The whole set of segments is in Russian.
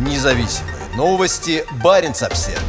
Независимые новости. Барин обсерва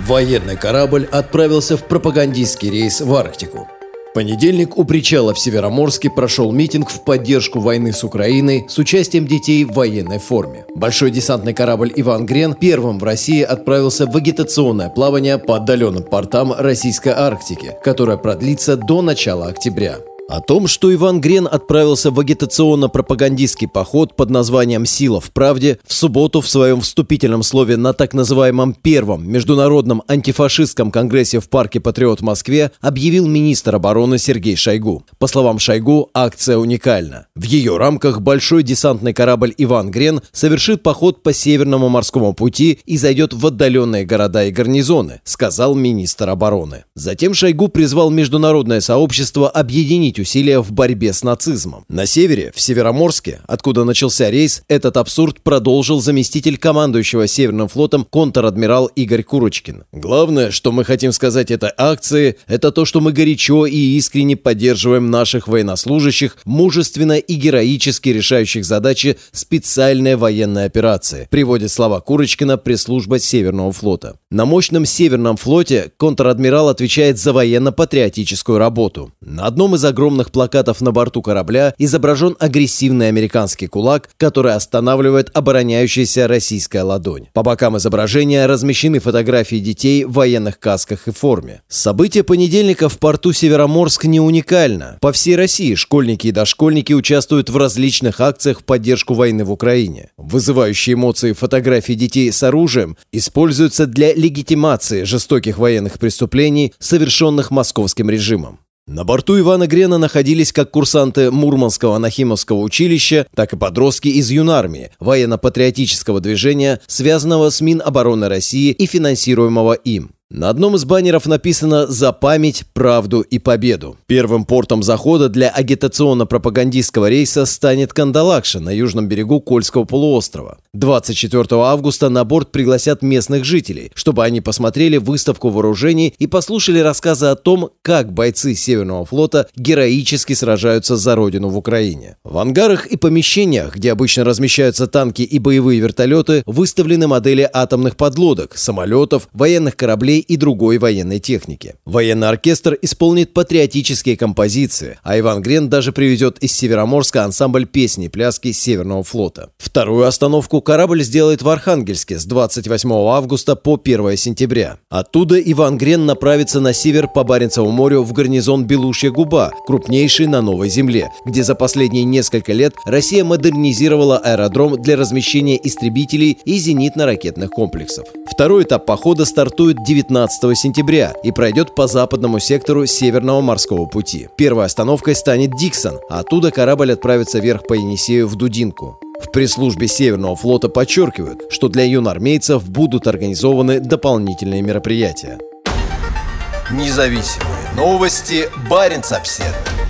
Военный корабль отправился в пропагандистский рейс в Арктику понедельник у причала в Североморске прошел митинг в поддержку войны с Украиной с участием детей в военной форме. Большой десантный корабль «Иван Грен» первым в России отправился в агитационное плавание по отдаленным портам Российской Арктики, которое продлится до начала октября. О том, что Иван Грен отправился в агитационно-пропагандистский поход под названием «Сила в правде», в субботу в своем вступительном слове на так называемом первом международном антифашистском конгрессе в парке «Патриот» в Москве объявил министр обороны Сергей Шойгу. По словам Шойгу, акция уникальна. В ее рамках большой десантный корабль «Иван Грен» совершит поход по Северному морскому пути и зайдет в отдаленные города и гарнизоны, сказал министр обороны. Затем Шойгу призвал международное сообщество объединить объединить усилия в борьбе с нацизмом. На севере, в Североморске, откуда начался рейс, этот абсурд продолжил заместитель командующего Северным флотом контр-адмирал Игорь Курочкин. Главное, что мы хотим сказать этой акции, это то, что мы горячо и искренне поддерживаем наших военнослужащих, мужественно и героически решающих задачи специальной военной операции, приводит слова Курочкина пресс-служба Северного флота. На мощном Северном флоте контр-адмирал отвечает за военно-патриотическую работу. На одном из огромных огромных плакатов на борту корабля изображен агрессивный американский кулак, который останавливает обороняющаяся российская ладонь. По бокам изображения размещены фотографии детей в военных касках и форме. Событие понедельника в порту Североморск не уникально. По всей России школьники и дошкольники участвуют в различных акциях в поддержку войны в Украине. Вызывающие эмоции фотографии детей с оружием используются для легитимации жестоких военных преступлений, совершенных московским режимом. На борту Ивана Грена находились как курсанты Мурманского Нахимовского училища, так и подростки из юнармии, военно-патриотического движения, связанного с Минобороны России и финансируемого им. На одном из баннеров написано «За память, правду и победу». Первым портом захода для агитационно-пропагандистского рейса станет Кандалакша на южном берегу Кольского полуострова. 24 августа на борт пригласят местных жителей, чтобы они посмотрели выставку вооружений и послушали рассказы о том, как бойцы Северного флота героически сражаются за родину в Украине. В ангарах и помещениях, где обычно размещаются танки и боевые вертолеты, выставлены модели атомных подлодок, самолетов, военных кораблей кораблей и другой военной техники. Военный оркестр исполнит патриотические композиции, а Иван Грен даже привезет из Североморска ансамбль песни пляски Северного флота. Вторую остановку корабль сделает в Архангельске с 28 августа по 1 сентября. Оттуда Иван Грен направится на север по Баренцеву морю в гарнизон Белушья губа, крупнейший на Новой Земле, где за последние несколько лет Россия модернизировала аэродром для размещения истребителей и зенитно-ракетных комплексов. Второй этап похода стартует 19 15 сентября и пройдет по западному сектору Северного морского пути. Первой остановкой станет Диксон, а оттуда корабль отправится вверх по Енисею в Дудинку. В пресс-службе Северного флота подчеркивают, что для юнармейцев будут организованы дополнительные мероприятия. Независимые новости. Барин обседный.